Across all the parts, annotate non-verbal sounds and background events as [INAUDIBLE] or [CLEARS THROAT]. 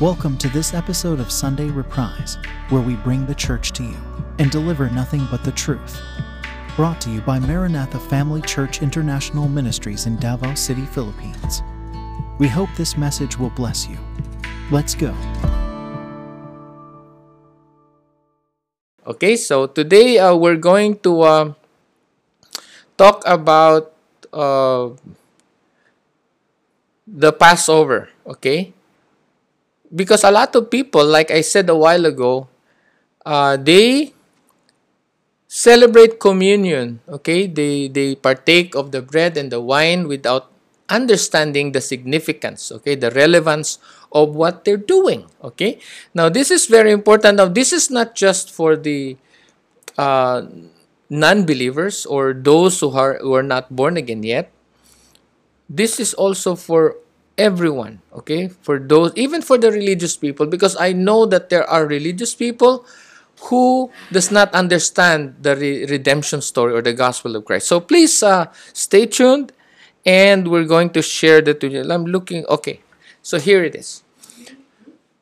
Welcome to this episode of Sunday Reprise, where we bring the church to you and deliver nothing but the truth. Brought to you by Maranatha Family Church International Ministries in Davao City, Philippines. We hope this message will bless you. Let's go. Okay, so today uh, we're going to uh, talk about uh, the Passover. Okay, because a lot of people, like I said a while ago, uh, they celebrate communion. Okay, they they partake of the bread and the wine without understanding the significance. Okay, the relevance of what they're doing. Okay, now this is very important. Now this is not just for the uh, non-believers or those who are who are not born again yet. This is also for everyone okay? For those even for the religious people because i know that there are religious people who does not understand the re- redemption story or the gospel of christ. So please uh, stay tuned and we're going to share to you. I'm looking okay. So here it is.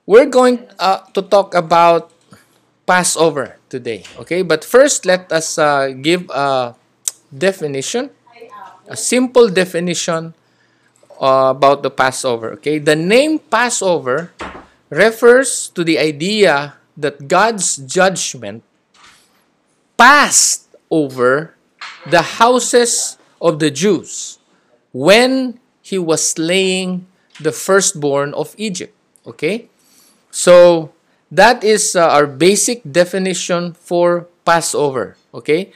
We're going uh, to talk about passover today okay? But first let us uh, give a definition a simple definition uh, about the Passover. Okay, the name Passover refers to the idea that God's judgment passed over the houses of the Jews when he was slaying the firstborn of Egypt. Okay, so that is uh, our basic definition for Passover. Okay,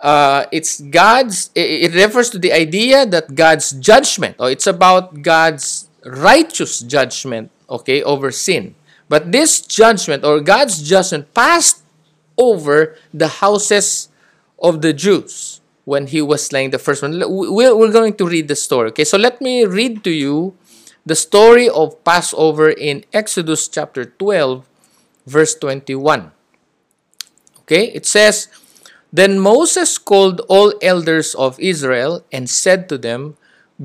uh, it's God's, it refers to the idea that God's judgment, or it's about God's righteous judgment, okay, over sin. But this judgment, or God's judgment, passed over the houses of the Jews when he was slaying the first one. We're going to read the story, okay? So let me read to you the story of Passover in Exodus chapter 12, verse 21. Okay, it says, then Moses called all elders of Israel and said to them,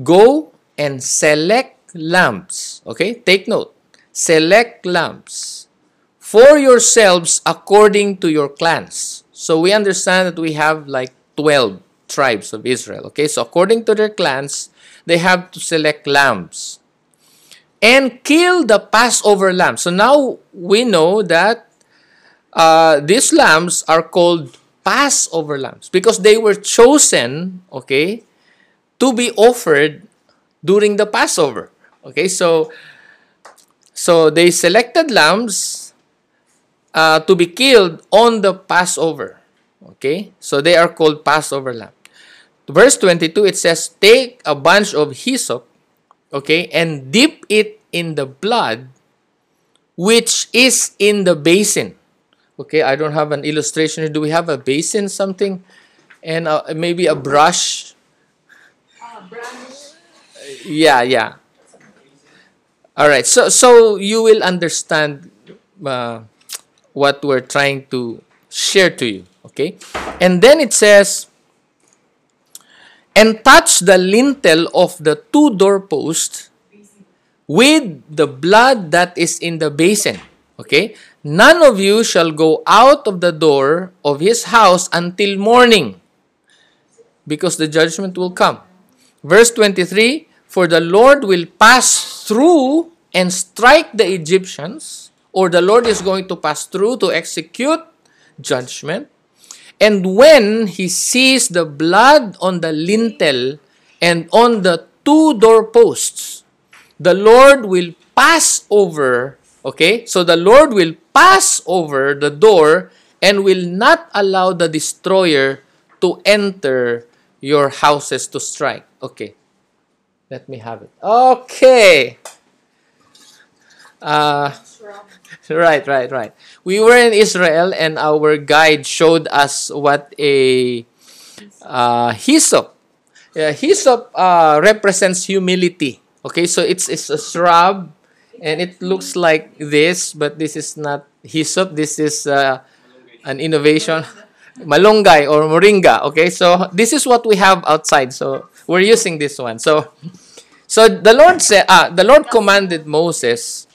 Go and select lambs. Okay, take note. Select lambs for yourselves according to your clans. So we understand that we have like 12 tribes of Israel. Okay, so according to their clans, they have to select lambs and kill the Passover lamb. So now we know that uh, these lambs are called Passover lambs because they were chosen, okay, to be offered during the Passover. Okay, so so they selected lambs uh, to be killed on the Passover. Okay, so they are called Passover lamb. Verse 22 it says, Take a bunch of hyssop, okay, and dip it in the blood which is in the basin Okay, I don't have an illustration. Do we have a basin, something, and uh, maybe a brush? Uh, brush. Yeah, yeah. All right. So, so you will understand uh, what we're trying to share to you. Okay, and then it says, and touch the lintel of the two doorposts with the blood that is in the basin. Okay? None of you shall go out of the door of his house until morning, because the judgment will come. Verse 23 For the Lord will pass through and strike the Egyptians, or the Lord is going to pass through to execute judgment. And when he sees the blood on the lintel and on the two doorposts, the Lord will pass over Okay? So the Lord will pass over the door and will not allow the destroyer to enter your houses to strike. Okay. Let me have it. Okay. Uh, [LAUGHS] right, right, right. We were in Israel and our guide showed us what a uh, hyssop. Uh, hyssop uh, represents humility. Okay, so it's, it's a shrub and it looks like this, but this is not hyssop. This is uh, an innovation, malunggay or moringa. Okay, so this is what we have outside. So we're using this one. So, so the Lord said, ah, the Lord commanded Moses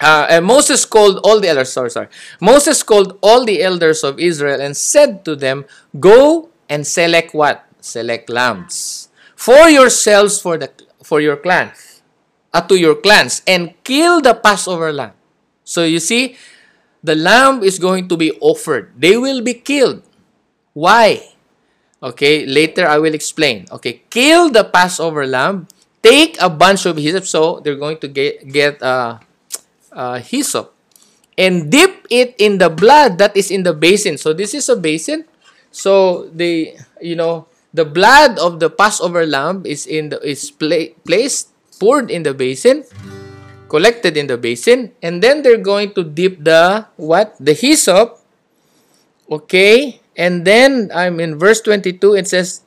uh, and Moses called all the elders. Sorry, sorry. Moses called all the elders of Israel and said to them, "Go and select what? Select lambs for yourselves for the for your clans, uh, to your clans, and kill the Passover lamb." So you see, the lamb is going to be offered. They will be killed. Why? Okay, later I will explain. Okay, kill the Passover lamb. Take a bunch of hyssop. So they're going to get get uh, uh, hyssop and dip it in the blood that is in the basin. So this is a basin. So the you know the blood of the Passover lamb is in the is pla- placed poured in the basin, collected in the basin, and then they're going to dip the what the hyssop. Okay, and then I'm in verse 22. It says,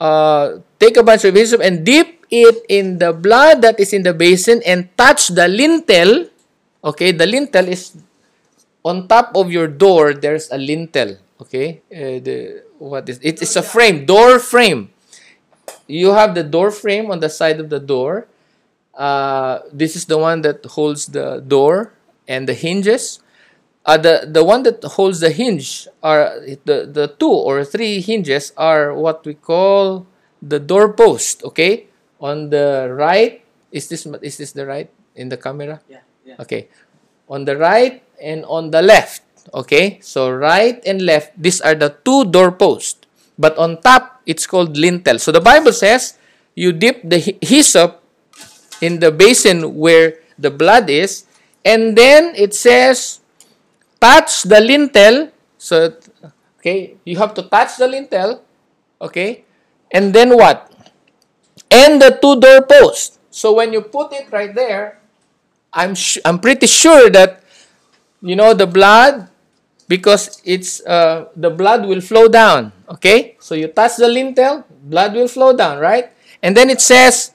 uh, "Take a bunch of hyssop and dip it in the blood that is in the basin and touch the lintel. Okay, the lintel is on top of your door. There's a lintel. Okay, uh, the what is it? It's a frame, door frame. You have the door frame on the side of the door. Uh, this is the one that holds the door and the hinges. Uh, the the one that holds the hinge are the the two or three hinges are what we call the door post. Okay, on the right is this is this the right in the camera Yeah, yeah. okay on the right and on the left okay so right and left these are the two doorposts but on top it's called lintel. So the bible says you dip the hy- hyssop in the basin where the blood is and then it says touch the lintel. So okay you have to touch the lintel okay? And then what? And the two door posts. So when you put it right there, I'm I'm pretty sure that you know the blood because it's uh, the blood will flow down. Okay, so you touch the lintel, blood will flow down, right? And then it says,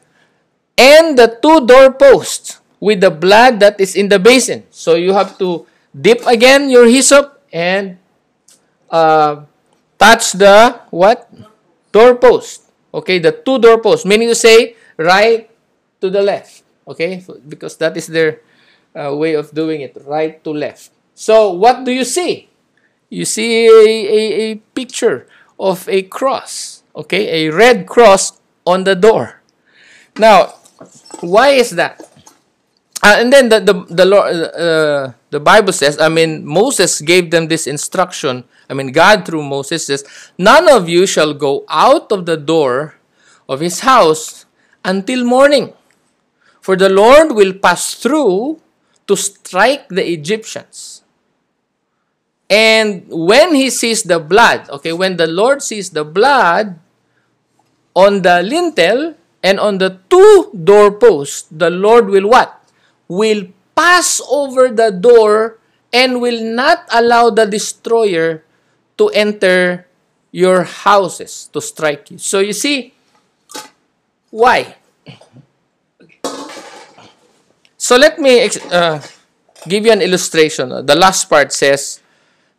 and the two door posts with the blood that is in the basin. So you have to dip again your hyssop and uh, touch the what doorpost. Okay, the two doorposts, meaning to say right to the left. Okay, because that is their uh, way of doing it, right to left. So what do you see? You see a, a, a picture of a cross. Okay, a red cross on the door. Now, why is that? Uh, and then the the the Lord, uh, the Bible says, I mean, Moses gave them this instruction. I mean, God through Moses says, "None of you shall go out of the door of his house until morning, for the Lord will pass through to strike the Egyptians." And when he sees the blood, okay, when the Lord sees the blood on the lintel and on the two doorposts, the Lord will what? Will pass over the door and will not allow the destroyer to enter your houses to strike you. So you see, why? So let me uh, give you an illustration. The last part says,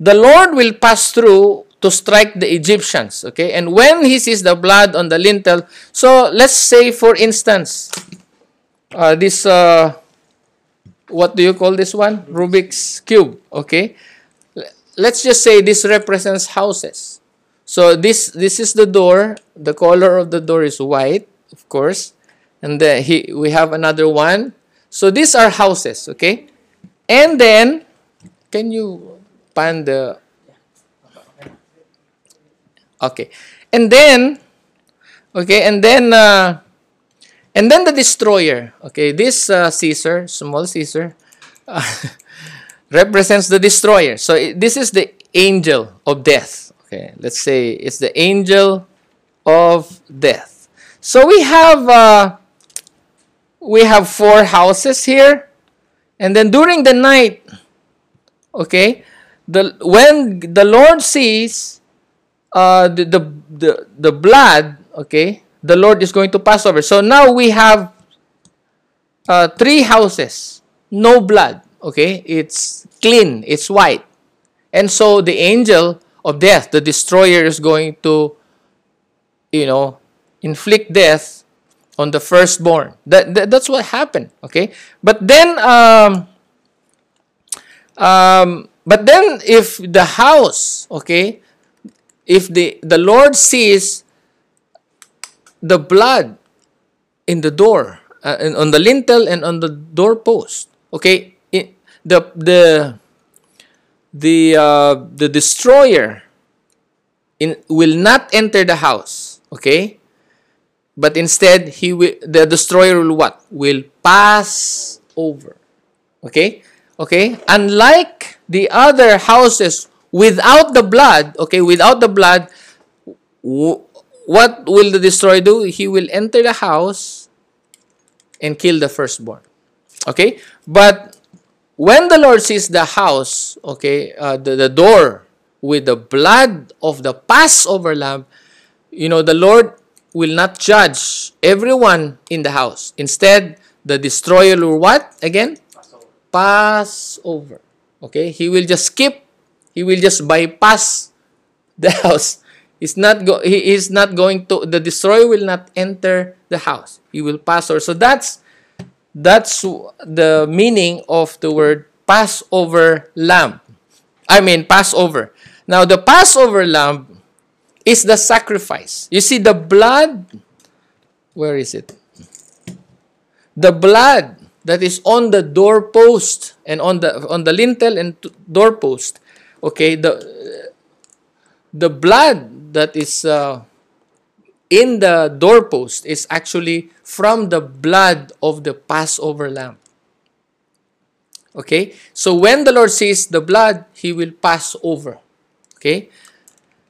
the Lord will pass through to strike the Egyptians. Okay, and when he sees the blood on the lintel, so let's say, for instance, uh, this uh, what do you call this one? Rubik's cube. Okay, let's just say this represents houses. So this this is the door. The color of the door is white, of course, and then he we have another one. So these are houses. Okay, and then can you pan the Okay. And then, okay, and then, uh, and then the destroyer. Okay, this uh, Caesar, small Caesar, uh, [LAUGHS] represents the destroyer. So i- this is the angel of death. Okay, let's say it's the angel of death. So we have uh, we have four houses here, and then during the night, okay, the when the Lord sees uh, the, the the the blood, okay, the Lord is going to pass over. So now we have uh, three houses, no blood. Okay, it's clean, it's white, and so the angel of death, the destroyer, is going to, you know, inflict death on the firstborn. That, that that's what happened. Okay, but then um, Um, but then if the house, okay, if the, the Lord sees the blood in the door, uh, and on the lintel and on the doorpost, okay, it, the the the uh, the destroyer in, will not enter the house, okay, but instead he will the destroyer will what? Will pass over, okay, okay. Unlike the other houses without the blood, okay, without the blood, what will the destroyer do? He will enter the house and kill the firstborn. Okay? But when the Lord sees the house, okay, uh, the, the door with the blood of the Passover lamb, you know, the Lord will not judge everyone in the house. Instead, the destroyer will what? Again? Pass over. Okay? He will just skip. He will just bypass the [LAUGHS] house. He's not go he is not going to the destroyer will not enter the house. He will pass over. So that's that's the meaning of the word Passover lamb. I mean Passover. Now the Passover lamb is the sacrifice. You see the blood where is it? The blood that is on the doorpost and on the on the lintel and doorpost. Okay, the the blood that is uh, in the doorpost is actually from the blood of the Passover lamb. Okay, so when the Lord sees the blood, He will pass over. Okay,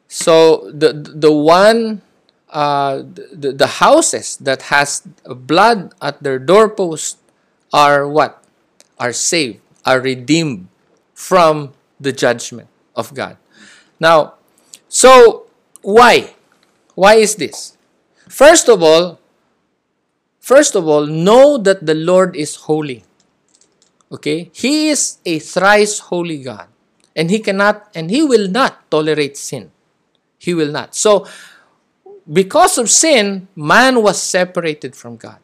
so the the one uh, the, the houses that has blood at their doorpost are what are saved, are redeemed from the judgment of God. Now, so, why? Why is this? First of all, first of all, know that the Lord is holy. Okay? He is a thrice holy God. And he cannot and he will not tolerate sin. He will not. So, because of sin, man was separated from God.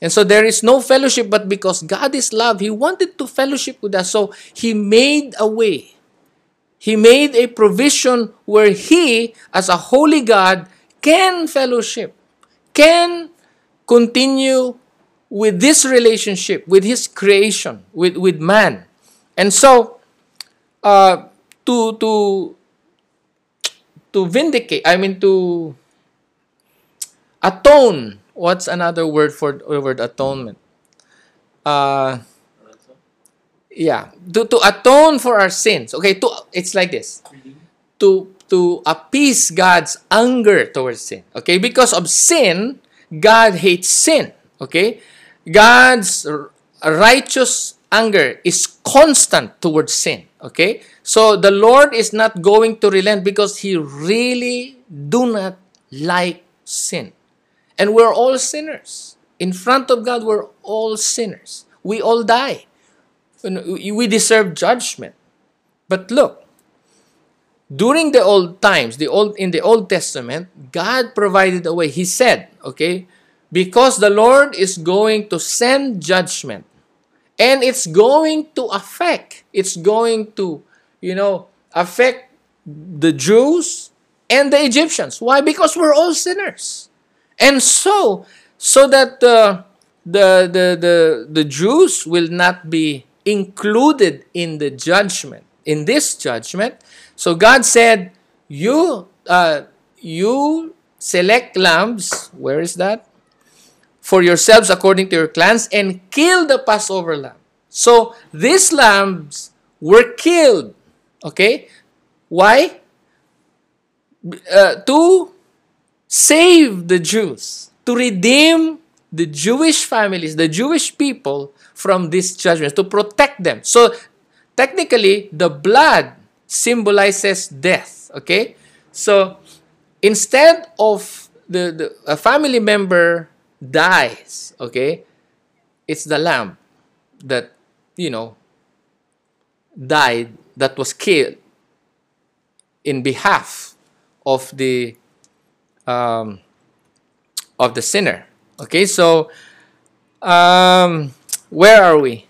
And so there is no fellowship, but because God is love, He wanted to fellowship with us. So He made a way he made a provision where He, as a holy God, can fellowship, can continue with this relationship, with His creation, with, with man. And so, uh, to, to, to vindicate, I mean, to atone, what's another word for the word atonement? Uh, yeah. To, to atone for our sins. Okay to it's like this. To to appease god's anger towards sin. Okay because of sin god hates sin. Okay god's righteous anger is constant towards sin. Okay so the lord is not going to relent because he really do not like sin and we're all sinners in front of god we're all sinners we all die we deserve judgment. But look, during the old times, the old in the Old Testament, God provided a way. He said, okay, because the Lord is going to send judgment and it's going to affect, it's going to, you know, affect the Jews and the Egyptians. Why? Because we're all sinners. And so, so that uh, the, the, the, the Jews will not be included in the judgment, in this judgment. So God said, you, uh, you select lambs, where is that? For yourselves according to your clans, and kill the Passover lamb. So these lambs were killed. Okay? Why? Uh, to save the Jews, to redeem the Jewish families, the Jewish people from this judgment, to protect them. So, technically, the blood symbolizes death. Okay? So, instead of the, the a family member dies, okay, it's the lamb that, you know, died, that was killed in behalf of the um, of the sinner. Okay, so um, where are we?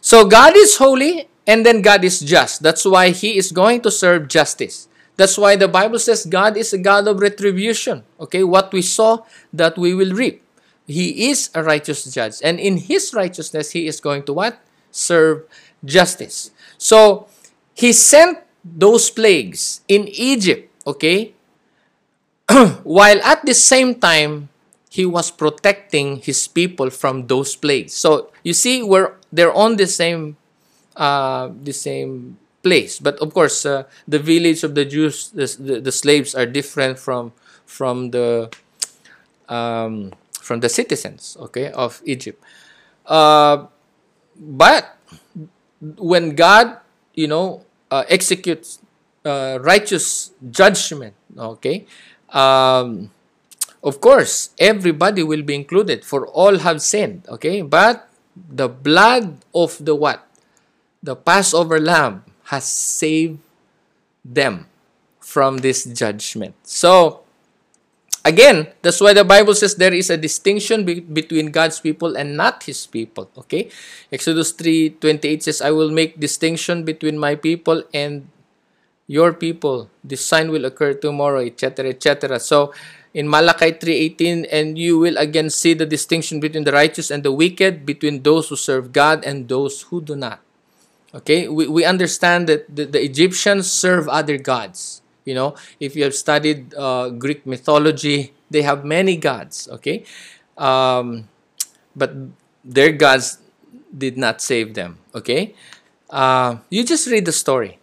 So God is holy And then God is just. That's why He is going to serve justice. That's why the Bible says God is a God of retribution. Okay, what we saw, that we will reap. He is a righteous judge. And in His righteousness, He is going to what? Serve justice. So, He sent those plagues in Egypt, okay? [CLEARS THROAT] While at the same time, He was protecting His people from those plagues. So, you see, we're, they're on the same uh, the same place. But of course, uh, the village of the Jews, the, the, slaves are different from from the um, from the citizens, okay, of Egypt. Uh, but when God, you know, uh, executes uh, righteous judgment, okay, um, of course, everybody will be included, for all have sinned, okay. But the blood of the what? the Passover lamb has saved them from this judgment. So, again, that's why the Bible says there is a distinction be- between God's people and not his people. Okay? Exodus 3:28 says, I will make distinction between my people and your people. This sign will occur tomorrow, etc., etc. So, in Malachi 3:18 and you will again see the distinction between the righteous and the wicked between those who serve God and those who do not Okay, we, we understand that the, the Egyptians serve other gods. You know, if you have studied uh, Greek mythology, they have many gods. Okay, um, but their gods did not save them. Okay, uh, you just read the story.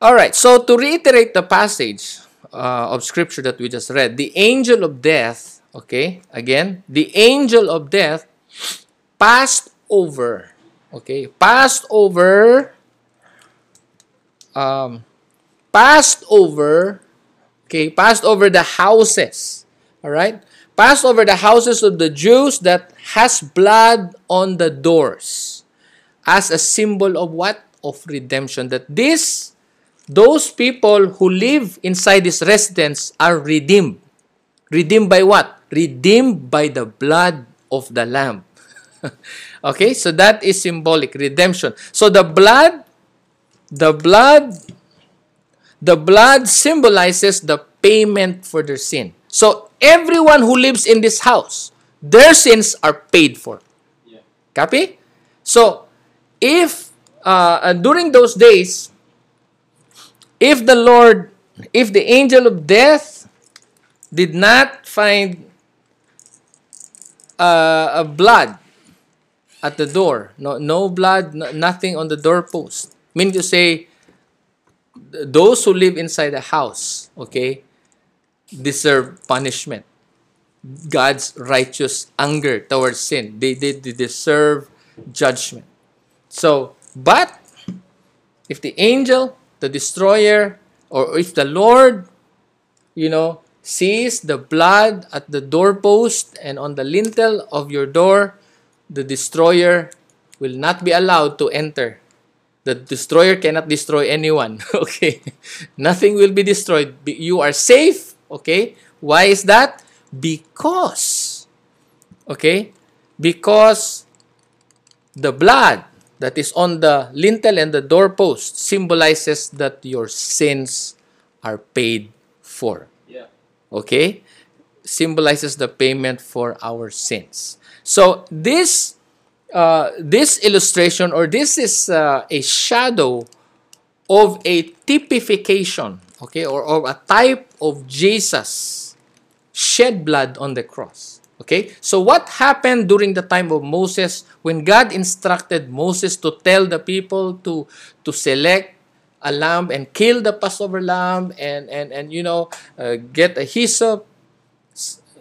All right, so to reiterate the passage uh, of scripture that we just read, the angel of death, okay, again, the angel of death passed over Okay, passed over um, passed over okay, passed over the houses. All right? Passed over the houses of the Jews that has blood on the doors as a symbol of what? Of redemption. That this those people who live inside this residence are redeemed. Redeemed by what? Redeemed by the blood of the Lamb. [LAUGHS] okay, so that is symbolic redemption. So the blood, the blood, the blood symbolizes the payment for their sin. So everyone who lives in this house, their sins are paid for. Yeah. Copy? So if uh, during those days, if the Lord, if the angel of death did not find uh, a blood at the door. No, no blood, no, nothing on the doorpost. Meaning to say, those who live inside the house, okay, deserve punishment. God's righteous anger towards sin. They, they, they deserve judgment. So, but if the angel, the destroyer, or if the Lord, you know, sees the blood at the doorpost and on the lintel of your door, the destroyer will not be allowed to enter. The destroyer cannot destroy anyone. [LAUGHS] okay. Nothing will be destroyed. You are safe. Okay. Why is that? Because. Okay. Because the blood that is on the lintel and the doorpost symbolizes that your sins are paid for. Yeah. Okay? Symbolizes the payment for our sins. So this uh, this illustration or this is uh, a shadow of a typification, okay, or of a type of Jesus shed blood on the cross. Okay, so what happened during the time of Moses when God instructed Moses to tell the people to to select a lamb and kill the Passover lamb and and and you know uh, get a hyssop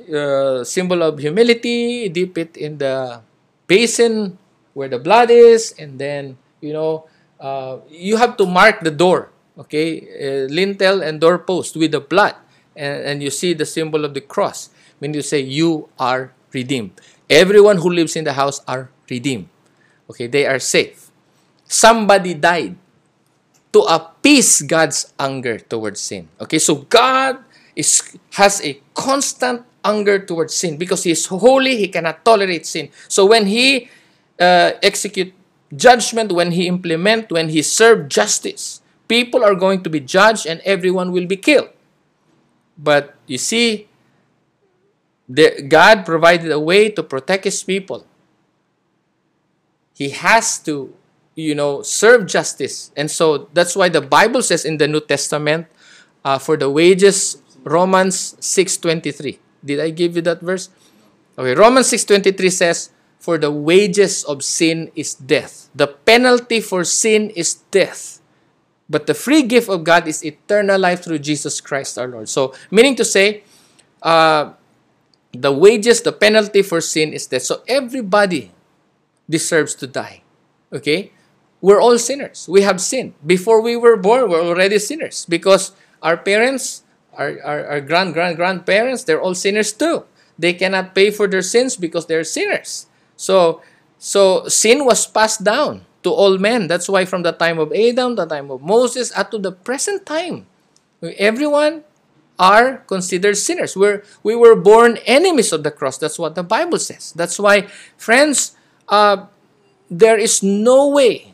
uh, symbol of humility, dip it in the basin where the blood is, and then, you know, uh, you have to mark the door, okay, uh, lintel and doorpost with the blood. And, and you see the symbol of the cross. When you say, You are redeemed. Everyone who lives in the house are redeemed. Okay, they are safe. Somebody died to appease God's anger towards sin. Okay, so God is has a constant anger towards sin because he is holy he cannot tolerate sin so when he uh, execute judgment when he implement, when he serve justice. People are going to be judged and everyone will be killed. But you see, the, God provided a way to protect his people. He has to, you know, serve justice. And so that's why the Bible says in the New Testament, uh, for the wages, Romans 6.23. Did I give you that verse? Okay, Romans 6.23 says, For the wages of sin is death. The penalty for sin is death. But the free gift of God is eternal life through Jesus Christ our Lord. So, meaning to say, uh, the wages, the penalty for sin is death. So, everybody deserves to die. Okay? We're all sinners. We have sinned. Before we were born, we're already sinners because our parents, our, our, our grand, grand, grandparents, they're all sinners too. They cannot pay for their sins because they're sinners. So, so sin was passed down to all men. That's why from the time of Adam, the time of Moses, up to the present time, everyone are considered sinners. We're, we were born enemies of the cross. That's what the Bible says. That's why, friends, uh, there is no way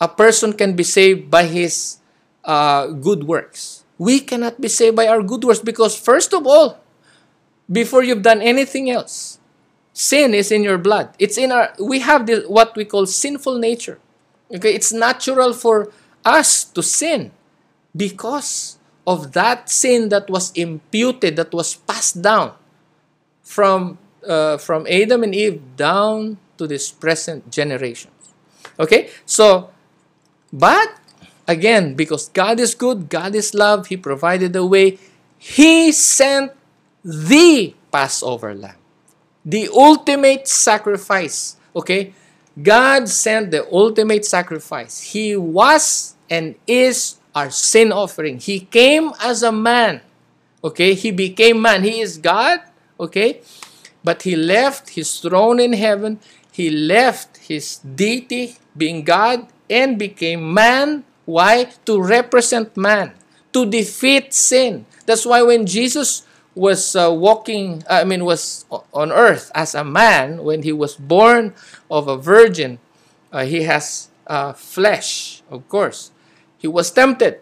a person can be saved by his uh, good works. We cannot be saved by our good works because, first of all, before you've done anything else, sin is in your blood. It's in our. We have this, what we call sinful nature. Okay, it's natural for us to sin because of that sin that was imputed, that was passed down from uh, from Adam and Eve down to this present generation. Okay, so but again, because God is good, God is love, He provided a way. He sent the Passover lamb, the ultimate sacrifice. Okay, God sent the ultimate sacrifice. He was and is our sin offering. He came as a man. Okay, he became man. He is God. Okay, but he left his throne in heaven. He left his deity, being God, and became man. Why? To represent man, to defeat sin. That's why when Jesus was uh, walking, I mean, was on earth as a man, when he was born of a virgin, uh, he has uh, flesh, of course. He was tempted,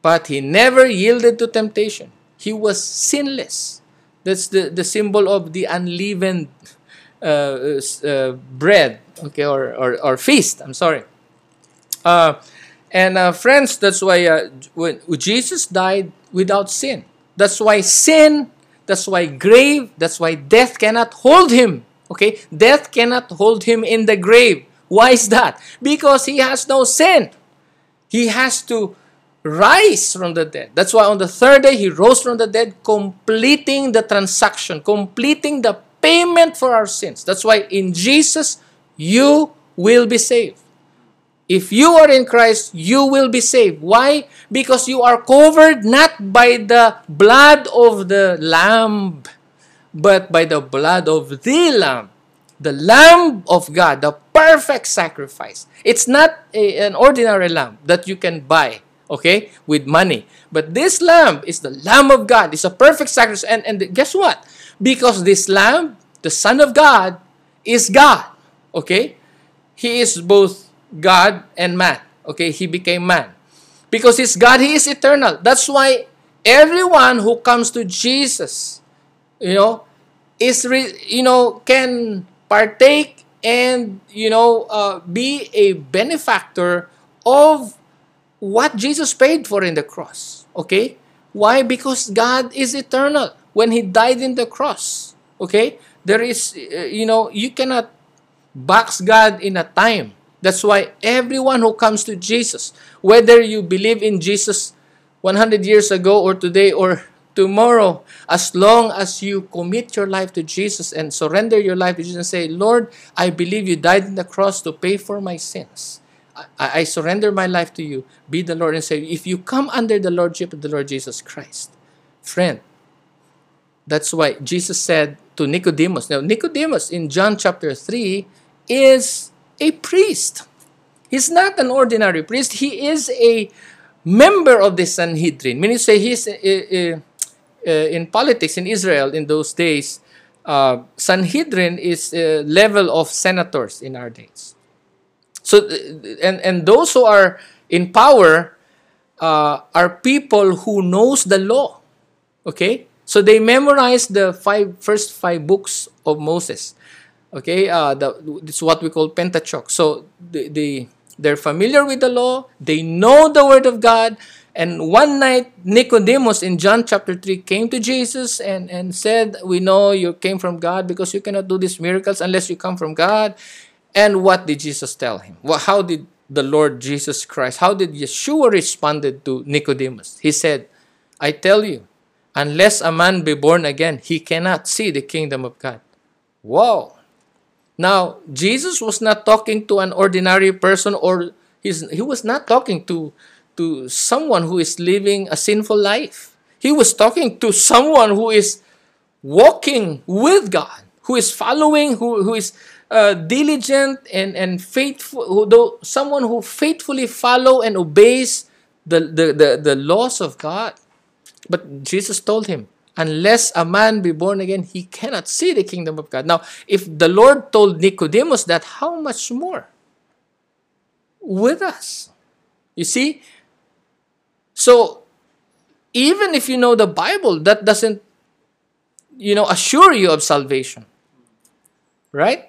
but he never yielded to temptation. He was sinless. That's the, the symbol of the unleavened uh, uh, bread, okay, or, or, or feast. I'm sorry. Uh, and uh, friends, that's why uh, when Jesus died without sin. That's why sin, that's why grave, that's why death cannot hold him. Okay? Death cannot hold him in the grave. Why is that? Because he has no sin. He has to rise from the dead. That's why on the third day he rose from the dead, completing the transaction, completing the payment for our sins. That's why in Jesus you will be saved. If you are in Christ, you will be saved. Why? Because you are covered not by the blood of the Lamb, but by the blood of the Lamb. The Lamb of God, the perfect sacrifice. It's not a, an ordinary lamb that you can buy, okay, with money. But this lamb is the Lamb of God. It's a perfect sacrifice. And, and guess what? Because this lamb, the Son of God, is God, okay? He is both God and man. Okay, he became man. Because he's God, he is eternal. That's why everyone who comes to Jesus, you know, is you know can partake and you know uh, be a benefactor of what Jesus paid for in the cross. Okay, why? Because God is eternal. When He died in the cross, okay, there is uh, you know you cannot box God in a time. That's why everyone who comes to Jesus, whether you believe in Jesus 100 years ago or today or tomorrow, as long as you commit your life to Jesus and surrender your life to Jesus and say, Lord, I believe you died on the cross to pay for my sins. I, I surrender my life to you. Be the Lord and say, if you come under the Lordship of the Lord Jesus Christ, friend, that's why Jesus said to Nicodemus. Now, Nicodemus in John chapter 3 is a priest. He's not an ordinary priest. He is a member of the Sanhedrin. Meaning, say he's uh, uh, uh, in politics in Israel in those days. Uh, Sanhedrin is a level of senators in our days. So, and, and those who are in power uh, are people who knows the law. Okay? So they memorize the five first five books of Moses. Okay? Uh, the, it's what we call Pentateuch. So the, the, they're familiar with the law. They know the word of God. And one night, Nicodemus in John chapter 3 came to Jesus and, and said, We know you came from God because you cannot do these miracles unless you come from God. And what did Jesus tell him? Well, how did the Lord Jesus Christ, how did Yeshua responded to Nicodemus? He said, I tell you, unless a man be born again, he cannot see the kingdom of God. Wow. Now, Jesus was not talking to an ordinary person or he's, he was not talking to to someone who is living a sinful life. He was talking to someone who is walking with God, who is following, who, who is uh, diligent and, and faithful, who, though, someone who faithfully follow and obeys the, the, the, the laws of God. But Jesus told him, unless a man be born again, he cannot see the kingdom of God. Now, if the Lord told Nicodemus that, how much more with us? You see, so, even if you know the Bible, that doesn't, you know, assure you of salvation. Right?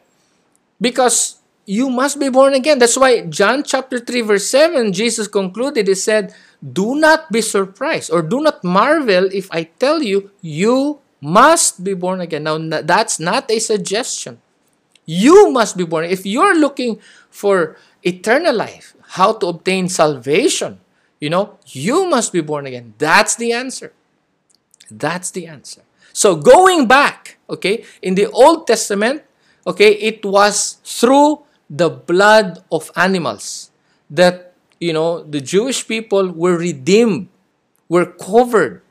Because you must be born again. That's why John chapter 3, verse 7, Jesus concluded, He said, Do not be surprised or do not marvel if I tell you, you must be born again. Now, that's not a suggestion. You must be born. If you're looking for eternal life, how to obtain salvation, you know, you must be born again. That's the answer. That's the answer. So going back, okay, in the Old Testament, okay, it was through the blood of animals that, you know, the Jewish people were redeemed, were covered,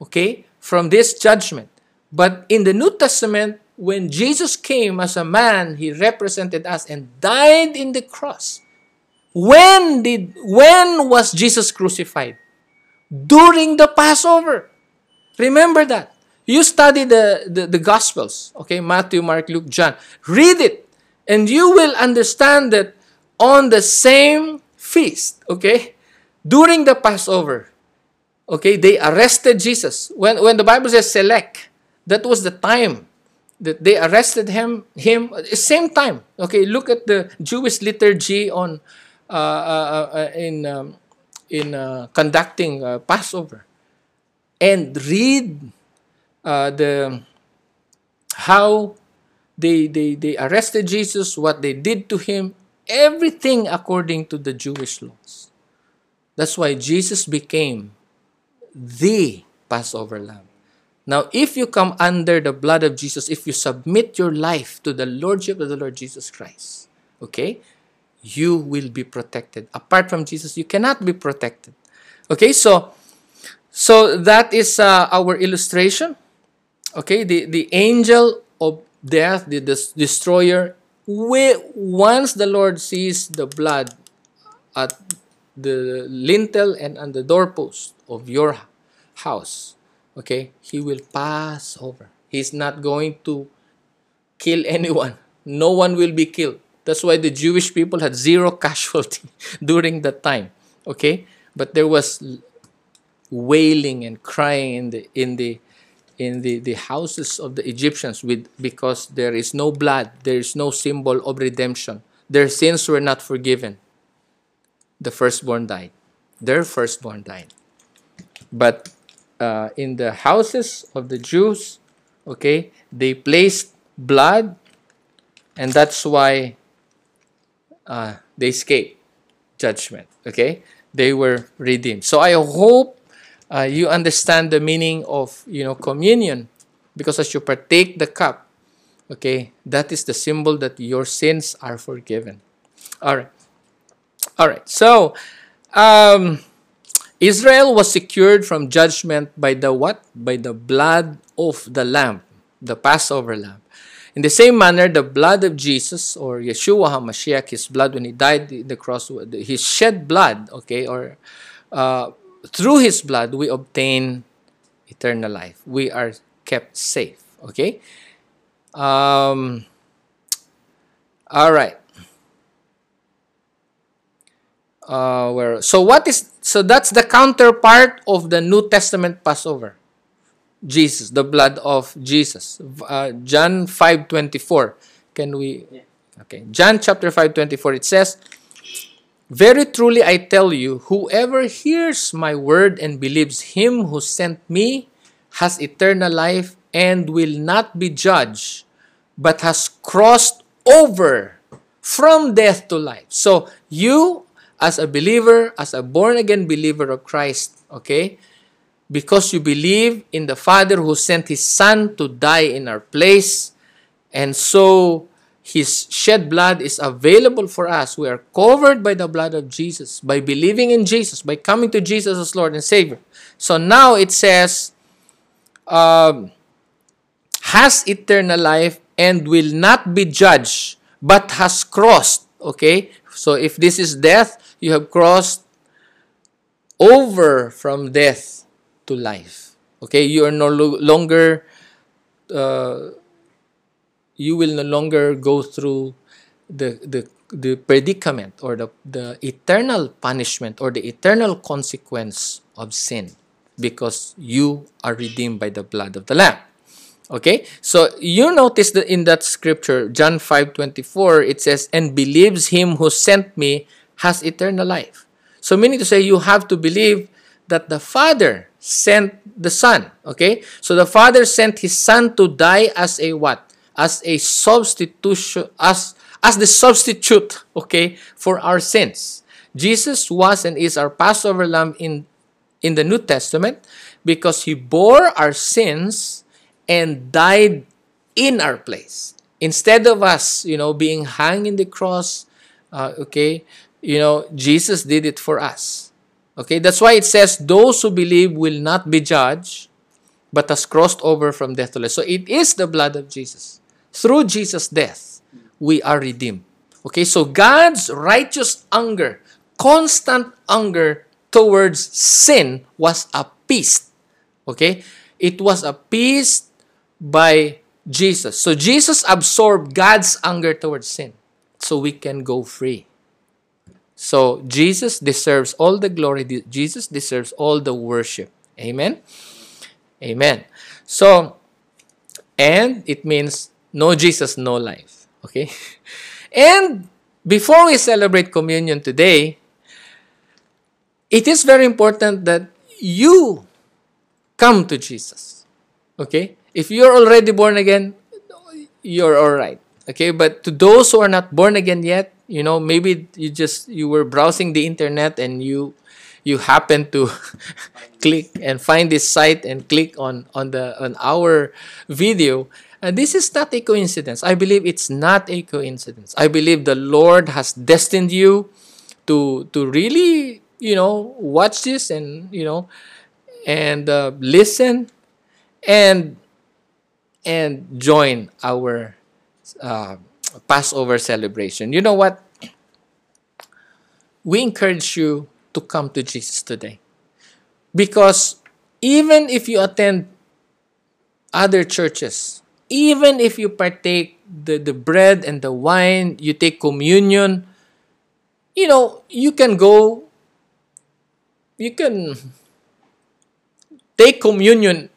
okay, from this judgment. But in the New Testament, when Jesus came as a man, he represented us and died in the cross. When did when was Jesus crucified? During the Passover. Remember that. You study the, the, the Gospels, okay, Matthew, Mark, Luke, John. Read it, and you will understand that on the same feast, okay, during the Passover, okay, they arrested Jesus. When, when the Bible says select, that was the time that they arrested him, him, same time. Okay, look at the Jewish liturgy on Uh, uh, uh, in um, in conducting Passover, and read the how they, they they arrested Jesus, what they did to him, everything according to the Jewish laws. That's why Jesus became the Passover lamb. Now, if you come under the blood of Jesus, if you submit your life to the Lordship of the Lord Jesus Christ, okay, you will be protected. Apart from Jesus, you cannot be protected. Okay, so so that is uh, our illustration. Okay, the, the angel of death, the, the destroyer, we, once the Lord sees the blood at the lintel and on the doorpost of your house, okay, he will pass over. He's not going to kill [LAUGHS] anyone. No one will be killed. That's why the Jewish people had zero [LAUGHS] casualty during that time. Okay? But there was wailing and crying in the in the in the, the houses of the Egyptians with because there is no blood, there is no symbol of redemption. Their sins were not forgiven. The firstborn died. Their firstborn died. But uh, in the houses of the Jews, okay, they placed blood, and that's why uh, they escaped judgment. Okay, they were redeemed. So I hope uh, you understand the meaning of you know communion, because as you partake the cup, okay, that is the symbol that your sins are forgiven. All right, all right. So. Um, Israel was secured from judgment by the what? By the blood of the lamb, the Passover lamb. In the same manner, the blood of Jesus or Yeshua HaMashiach, his blood when he died in the cross, his shed blood, okay, or uh, through his blood, we obtain eternal life. We are kept safe, okay? Um, all right. uh, where so what is so that's the counterpart of the New Testament Passover. Jesus, the blood of Jesus. Uh, John 5:24. Can we Okay. John chapter 5:24 it says, "Very truly I tell you, whoever hears my word and believes him who sent me has eternal life and will not be judged, but has crossed over from death to life." So, you as a believer, as a born again believer of Christ, okay? Because you believe in the Father who sent his son to die in our place, and so his shed blood is available for us. We are covered by the blood of Jesus, by believing in Jesus, by coming to Jesus as Lord and Savior. So now it says, um, has eternal life and will not be judged, but has crossed. Okay? So if this is death, you have crossed over from death to life. Okay? You are no longer. Uh, you will no longer go through the, the, the predicament or the, the eternal punishment or the eternal consequence of sin because you are redeemed by the blood of the Lamb. Okay, so you notice that in that scripture, John 5 24, it says, And believes him who sent me has eternal life. So, meaning to say, you have to believe that the Father sent the Son. Okay, so the Father sent his Son to die as a what? as a substitution as as the substitute okay for our sins jesus was and is our passover lamb in in the new testament because he bore our sins and died in our place instead of us you know being hung in the cross uh, okay you know jesus did it for us okay that's why it says those who believe will not be judged but has crossed over from death to life so it is the blood of jesus through Jesus' death, we are redeemed. Okay, so God's righteous anger, constant anger towards sin was appeased. Okay, it was appeased by Jesus. So Jesus absorbed God's anger towards sin so we can go free. So Jesus deserves all the glory. Jesus deserves all the worship. Amen. Amen. So, and it means no Jesus, no life. Okay? [LAUGHS] And before we celebrate communion today, it is very important that you come to Jesus. Okay? If you're already born again, you're all right. Okay? But to those who are not born again yet, you know, maybe you just you were browsing the internet and you you happen to [LAUGHS] click and find this site and click on on the on our video and this is not a coincidence. I believe it's not a coincidence. I believe the Lord has destined you to to really, you know, watch this and you know, and uh, listen, and and join our uh, Passover celebration. You know what? We encourage you to come to Jesus today, because even if you attend other churches even if you partake the, the bread and the wine, you take communion, you know, you can go, you can take communion,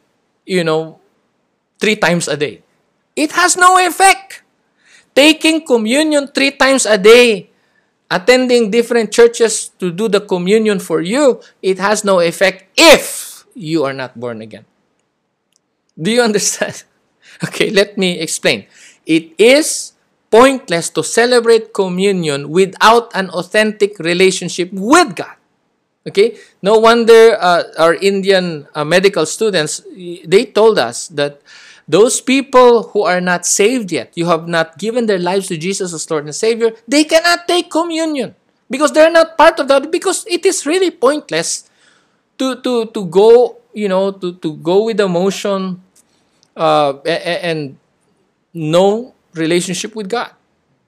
you know, three times a day. It has no effect. Taking communion three times a day, attending different churches to do the communion for you, it has no effect if you are not born again. Do you [LAUGHS] understand? Okay, let me explain. It is pointless to celebrate communion without an authentic relationship with God. Okay, no wonder uh, our Indian uh, medical students they told us that those people who are not saved yet, you have not given their lives to Jesus as Lord and Savior, they cannot take communion because they're not part of that. Because it is really pointless to to to go, you know, to to go with the motion uh, and no relationship with God.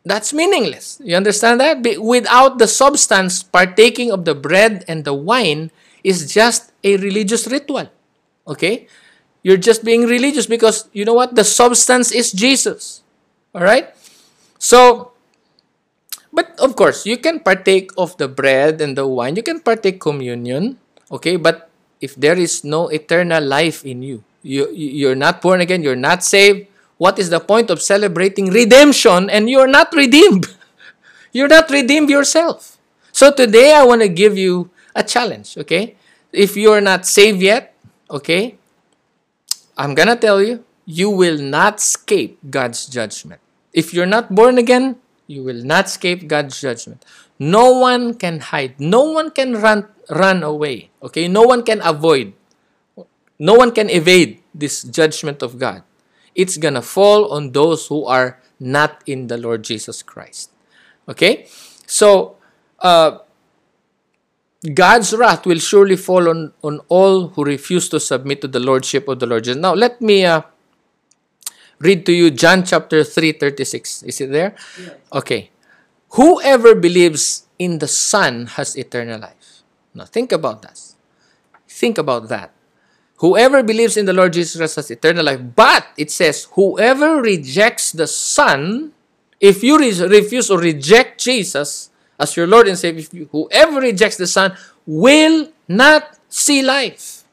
That's meaningless. You understand that? Without the substance, partaking of the bread and the wine is just a religious ritual. Okay? You're just being religious because you know what? The substance is Jesus. All right? So, But of course, you can partake of the bread and the wine. You can partake communion. Okay, but if there is no eternal life in you, you you're not born again, you're not saved. What is the point of celebrating redemption and you're not redeemed? [LAUGHS] You're not redeemed yourself. So today I want to give you a challenge, okay? If you're not saved yet, okay? I'm to tell you, you will not escape God's judgment. If you're not born again, you will not escape God's judgment. No one can hide. No one can run run away. Okay? No one can avoid. No one can evade this judgment of God. It's going to fall on those who are not in the Lord Jesus Christ. Okay? So, uh, God's wrath will surely fall on, on all who refuse to submit to the lordship of the Lord Jesus. Now, let me uh, read to you John chapter 3, 36. Is it there? Yes. Okay. Whoever believes in the Son has eternal life. Now, think about that. Think about that. Whoever believes in the Lord Jesus has eternal life. But it says, whoever rejects the Son, if you re- refuse or reject Jesus, as your Lord and Savior, whoever rejects the Son will not see life.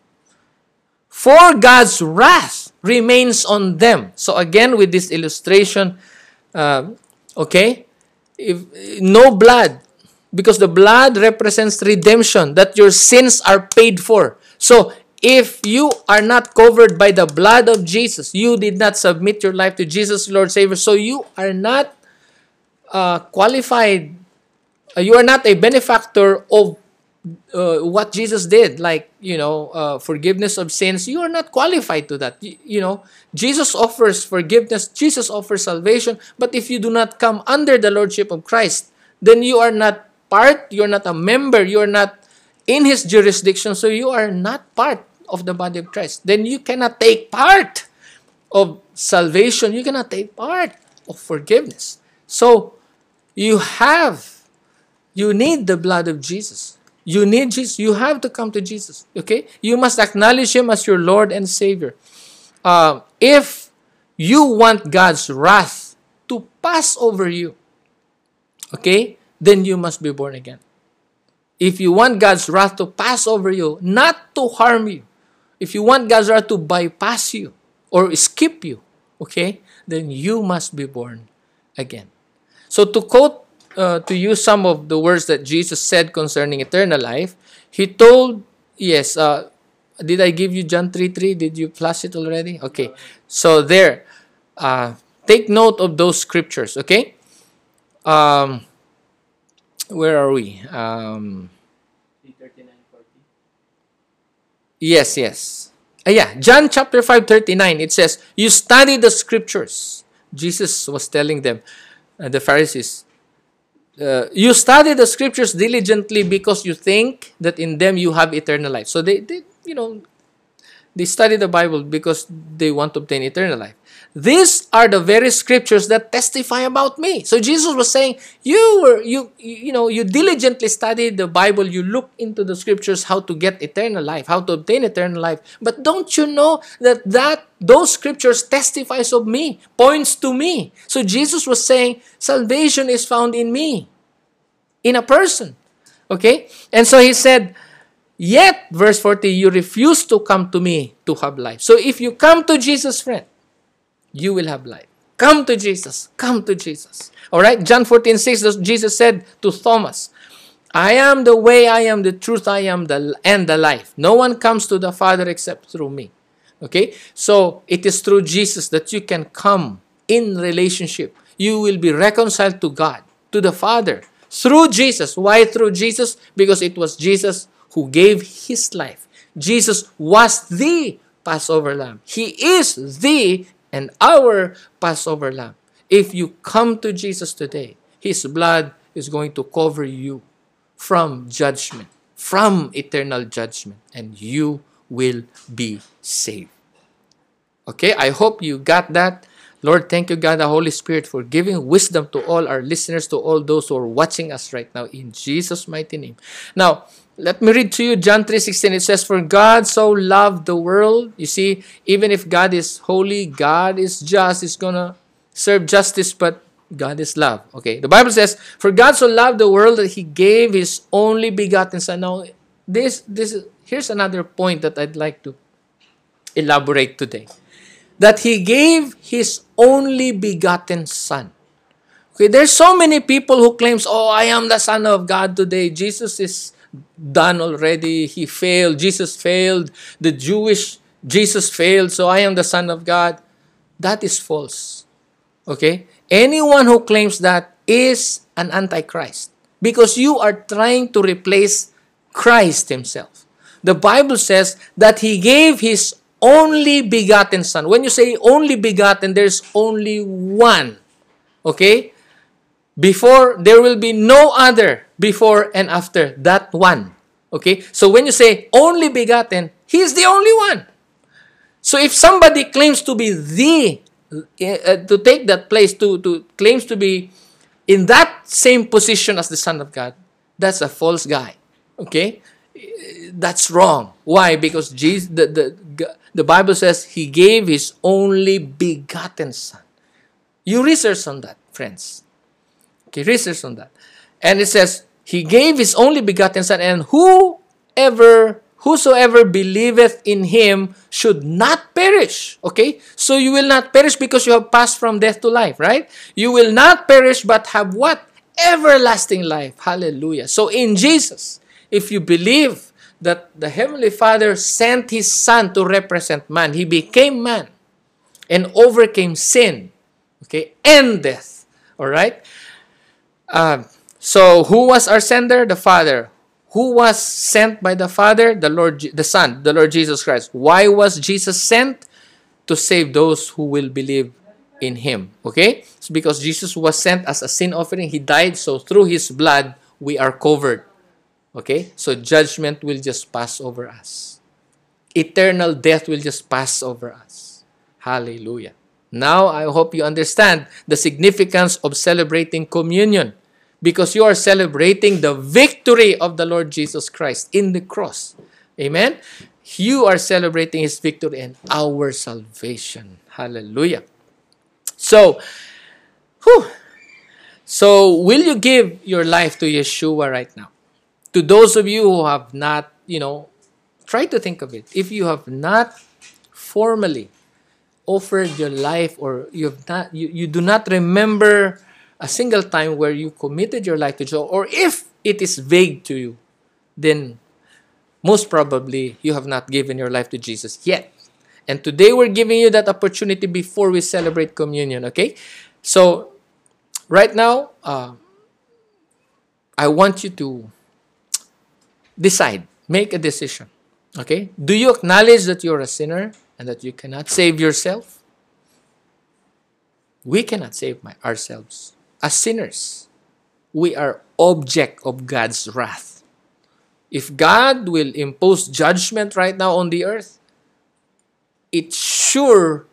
For God's wrath remains on them. So again, with this illustration, uh, okay, if no blood, because the blood represents redemption, that your sins are paid for. So if you are not covered by the blood of Jesus, you did not submit your life to Jesus, Lord Savior, so you are not uh, qualified you are not a benefactor of uh, what Jesus did, like, you know, uh, forgiveness of sins, you are not qualified to that. You, you, know, Jesus offers forgiveness, Jesus offers salvation, but if you do not come under the Lordship of Christ, then you are not part, you're not a member, you're not in His jurisdiction, so you are not part of the body of Christ. Then you cannot take part of salvation, you cannot take part of forgiveness. So, you have you need the blood of Jesus. You need Jesus. You have to come to Jesus. Okay? You must acknowledge Him as your Lord and Savior. Uh, if you want God's wrath to pass over you, okay, then you must be born again. If you want God's wrath to pass over you, not to harm you, if you want God's wrath to bypass you or skip you, okay, then you must be born again. So to quote uh, to use some of the words that Jesus said concerning eternal life, he told, yes, uh, did I give you John 3 3? Did you flash it already? Okay. So there, uh, take note of those scriptures, okay? Um, where are we? Um, yes, yes. Uh, yeah, John chapter 5, 39, it says, You study the scriptures. Jesus was telling them, uh, the Pharisees, uh, you study the scriptures diligently because you think that in them you have eternal life. So they, they, you know, they study the Bible because they want to obtain eternal life. These are the very scriptures that testify about me. So Jesus was saying, you were you you know you diligently study the Bible, you look into the scriptures how to get eternal life, how to obtain eternal life. But don't you know that that those scriptures testifies of me, points to me. So Jesus was saying, salvation is found in me, in a person. Okay? And so he said, Yet, verse 40, you refuse to come to me to have life. So if you come to Jesus, friend, you will have life. Come to Jesus. Come to Jesus. All right? John 14, 6, Jesus said to Thomas, I am the way, I am the truth, I am the and the life. No one comes to the Father except through me. Okay? So it is through Jesus that you can come in relationship. You will be reconciled to God, to the Father, through Jesus. Why through Jesus? Because it was Jesus who gave his life. Jesus was the Passover lamb. He is the and our Passover lamb. If you come to Jesus today, His blood is going to cover you from judgment, from eternal judgment, and you will be saved. Okay, I hope you got that. Lord, thank you, God, the Holy Spirit, for giving wisdom to all our listeners, to all those who are watching us right now, in Jesus' mighty name. Now, let me read to you John 3:16. It says, For God so loved the world. You see, even if God is holy, God is just, is gonna serve justice, but God is love. Okay, the Bible says, "For God so loved the world that He gave His only begotten Son." Now, this this here's another point that I'd like to elaborate today. That He gave His only begotten Son. Okay, there's so many people who claims, "Oh, I am the Son of God today. Jesus is done already. He failed. Jesus failed. The Jewish Jesus failed, so I am the Son of God." That is false. Okay? Anyone who claims that is an antichrist because you are trying to replace Christ himself. The Bible says that he gave his only begotten son. When you say only begotten, there's only one. Okay? Before, there will be no other before and after that one. Okay? So when you say only begotten, he is the only one. So if somebody claims to be the uh, to take that place to to claims to be in that same position as the son of god that's a false guy. Okay? That's wrong. Why? Because jesus the, the the bible says he gave his only begotten son. You research on that friends. Okay research on that. And it says he gave his only begotten son and whoever whosoever believeth in him should not perish. Okay? So you will not perish because you have passed from death to life, right? You will not perish but have what? Everlasting life. Hallelujah. So in Jesus, if you believe that the Heavenly Father sent His Son to represent man, He became man and overcame sin, okay, and death. All right? Uh, so who was our sender? The Father who was sent by the Father? The Lord, the Son, the Lord Jesus Christ. Why was Jesus sent? To save those who will believe in Him. Okay? It's because Jesus was sent as a sin offering. He died, so through His blood, we are covered. Okay? So judgment will just pass over us. Eternal death will just pass over us. Hallelujah. Now, I hope you understand the significance of celebrating communion because you are celebrating the victory of the Lord Jesus Christ in the cross. Amen? You are celebrating His victory and our salvation. Hallelujah. So, whew, so will you give your life to Yeshua right now? To those of you who have not, you know, try to think of it. If you have not formally offered your life or you have not you, you do not remember a single time where you committed your life to Jesus, or if it is vague to you, then most probably you have not given your life to Jesus yet. And today we're giving you that opportunity before we celebrate communion, okay? So, right now, uh, I want you to decide, make a decision, okay? Do you acknowledge that you're a sinner and that you cannot save yourself? We cannot save my, ourselves as sinners, we are object of God's wrath. If God will impose judgment right now on the earth, it sure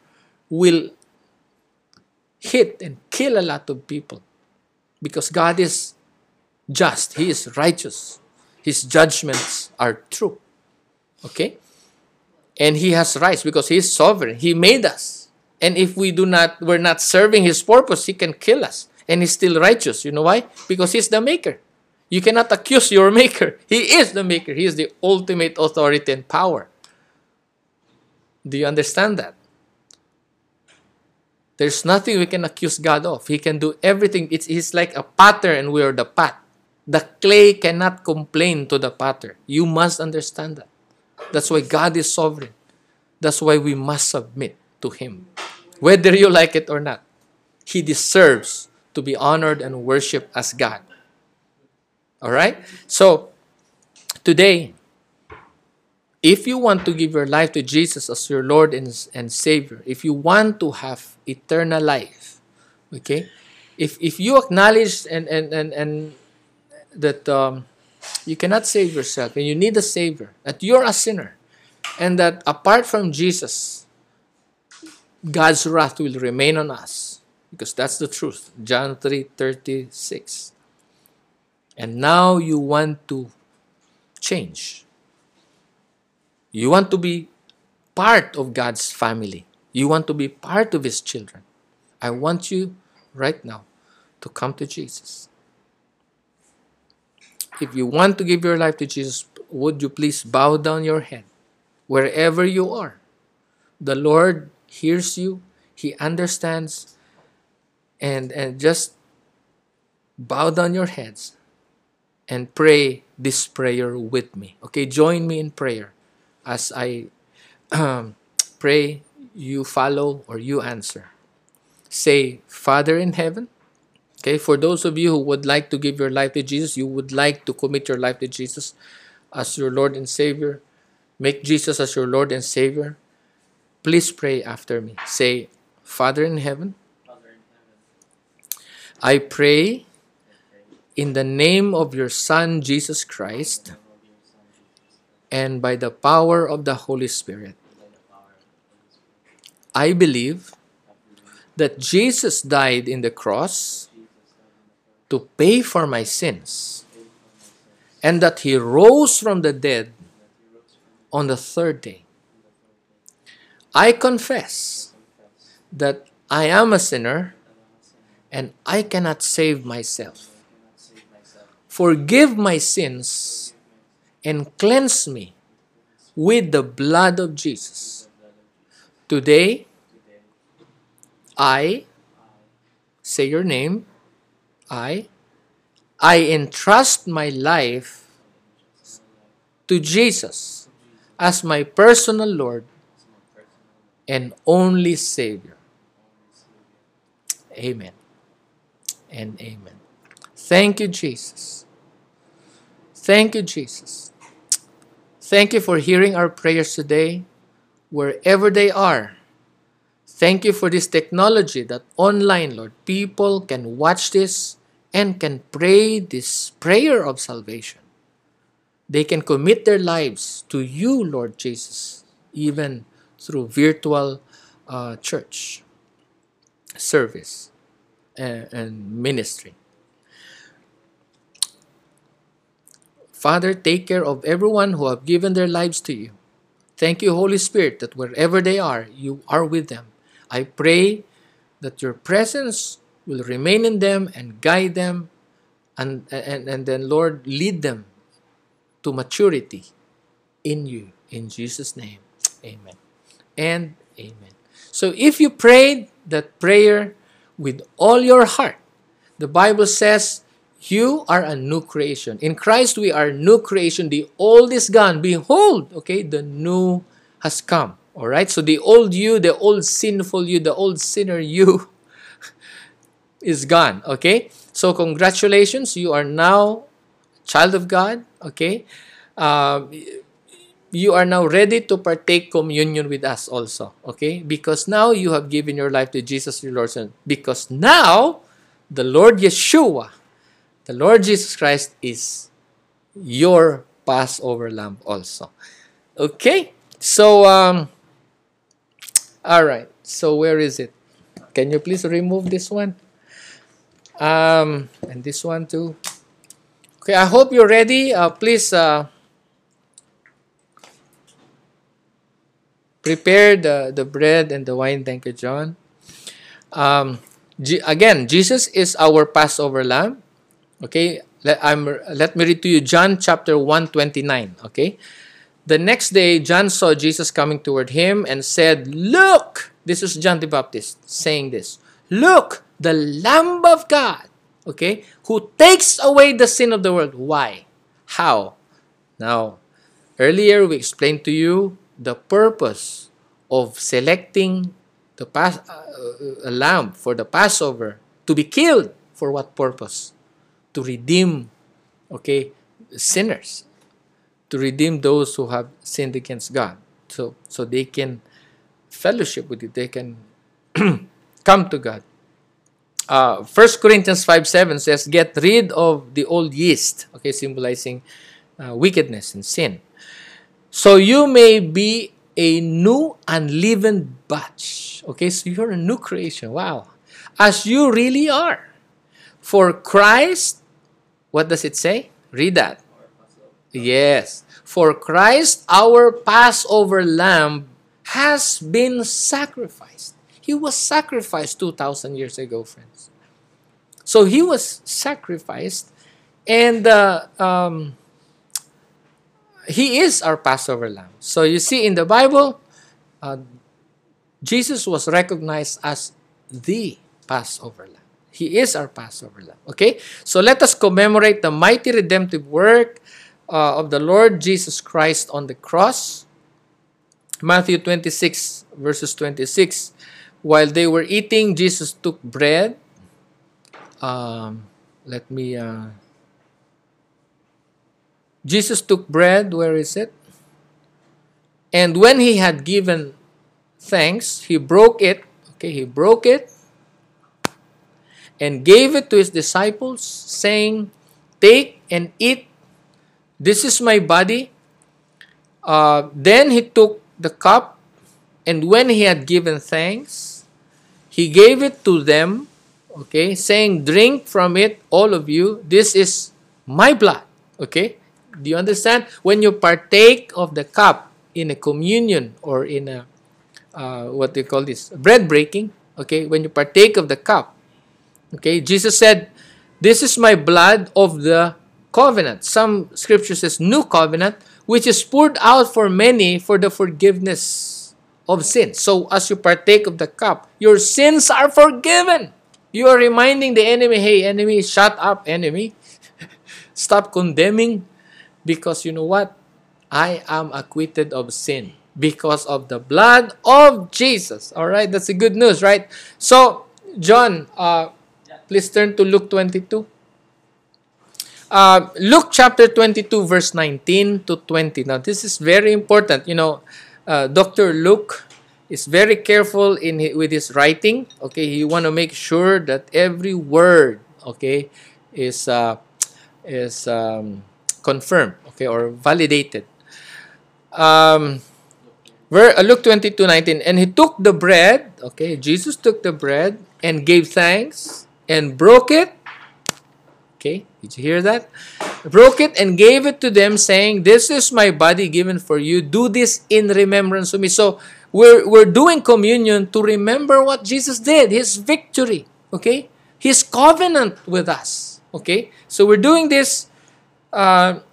will hit and kill a lot of people because God is just, He is righteous. His judgments are true. Okay? And He has rights because He is sovereign. He made us. And if we do not, we're not serving His purpose, He can kill us and he's still righteous. You know why? Because he's the maker. You cannot accuse your maker. [LAUGHS] He is the maker. He is the ultimate authority and power. Do you understand that? There's nothing we can accuse God of. He can do everything. It's he's like a potter and we are the pot. The clay cannot complain to the potter. You must understand that. That's why God is sovereign. That's why we must submit to Him. Whether you like it or not. He deserves to be honored and worshiped as God. All right? So, today, if you want to give your life to Jesus as your Lord and, and Savior, if you want to have eternal life, okay? If, if you acknowledge and, and, and, and that um, you cannot save yourself and you need a Savior, that you're a sinner, and that apart from Jesus, God's wrath will remain on us because that's the truth. John 3:36. And now you want to change. You want to be part of God's family. You want to be part of his children. I want you right now to come to Jesus. If you want to give your life to Jesus, would you please bow down your head wherever you are? The Lord hears you, He understands, and, and just bow down your heads and pray this prayer with me. Okay, join me in prayer as I um, [CLEARS THROAT] pray, you follow or you answer. Say, Father in heaven. Okay, for those of you who would like to give your life to Jesus, you would like to commit your life to Jesus as your Lord and Savior, make Jesus as your Lord and Savior, please pray after me. Say, Father in heaven, I pray in the name of your Son, Jesus Christ, and by the power of the Holy Spirit. I believe that Jesus died in the cross to pay for my sins and that he rose from the dead on the third day. I confess that I am a sinner and I cannot save myself. Forgive my sins and cleanse me with the blood of Jesus. Today, I say your name. I I entrust my life to Jesus as my personal Lord and only Savior. Amen and amen. Thank you, Jesus. Thank you, Jesus. Thank you for hearing our prayers today, wherever they are. Thank you for this technology that online, Lord, people can watch this and can pray this prayer of salvation. They can commit their lives to you, Lord Jesus, even through virtual uh, church service and, and ministry. Father, take care of everyone who have given their lives to you. Thank you, Holy Spirit, that wherever they are, you are with them. I pray that your presence will remain in them and guide them, and, and, and then, Lord, lead them to maturity in you. In Jesus' name, amen. And amen. So if you prayed that prayer with all your heart, the Bible says you are a new creation. In Christ, we are new creation. The old is gone. Behold, okay, the new has come. All right. So the old you, the old sinful you, the old sinner you [LAUGHS] is gone. Okay. So congratulations, you are now child of God. Okay. Uh, you are now ready to partake communion with us also. Okay. Because now you have given your life to Jesus, your Lord. Because now the Lord Yeshua the Lord Jesus Christ is your Passover lamb also. Okay? So, um, all right. So, where is it? Can you please remove this one? Um, and this one too. Okay, I hope you're ready. Uh, please uh, prepare the, the bread and the wine. Thank you, John. Um, again, Jesus is our Passover lamb. Okay, let, I'm, let me read to you John chapter 129. Okay, the next day John saw Jesus coming toward him and said, Look, this is John the Baptist saying this. Look, the Lamb of God, okay, who takes away the sin of the world. Why? How? Now, earlier we explained to you the purpose of selecting the pas- uh, a lamb for the Passover to be killed. For what purpose? to redeem, okay, sinners, to redeem those who have sinned against God. So, so they can fellowship with you, they can [CLEARS THROAT] come to God. Uh, 1 Corinthians 5 7 says, Get rid of the old yeast, okay, symbolizing uh, wickedness and sin. So you may be a new unleavened batch. Okay, so you're a new creation. Wow. As you really are. For Christ what does it say? Read that. Yes. For Christ, our Passover lamb, has been sacrificed. He was sacrificed 2,000 years ago, friends. So he was sacrificed, and uh, um, he is our Passover lamb. So you see in the Bible, uh, Jesus was recognized as the Passover lamb. He is our Passover lamb. Okay? So let us commemorate the mighty redemptive work uh, of the Lord Jesus Christ on the cross. Matthew 26, verses 26. While they were eating, Jesus took bread. Um, let me. Uh, Jesus took bread. Where is it? And when he had given thanks, he broke it. Okay, he broke it and gave it to his disciples, saying, Take and eat. This is my body. Uh, then he took the cup, and when he had given thanks, he gave it to them, okay, saying, Drink from it, all of you. This is my blood. Okay? Do you understand? When you partake of the cup in a communion or in a, uh, what do you call this? Bread breaking, okay, when you partake of the cup, okay, Jesus said, This is my blood of the covenant. Some scripture says new covenant, which is poured out for many for the forgiveness of sins. So as you partake of the cup, your sins are forgiven. You are reminding the enemy, hey, enemy, shut up, enemy. [LAUGHS] Stop condemning because you know what? I am acquitted of sin because of the blood of Jesus. All right, that's the good news, right? So, John, uh, please turn to Luke 22. Uh, Luke chapter 22, verse 19 to 20. Now, this is very important. You know, uh, Dr. Luke is very careful in with his writing. Okay, he want to make sure that every word, okay, is uh, is um, confirmed, okay, or validated. Um, where, uh, Luke 22, 19. And he took the bread, okay, Jesus took the bread and gave thanks and broke it. Okay, did you hear that? Broke it and gave it to them, saying, This is my body given for you. Do this in remembrance of me. So we're, we're doing communion to remember what Jesus did, his victory, okay? His covenant with us, okay? So we're doing this uh,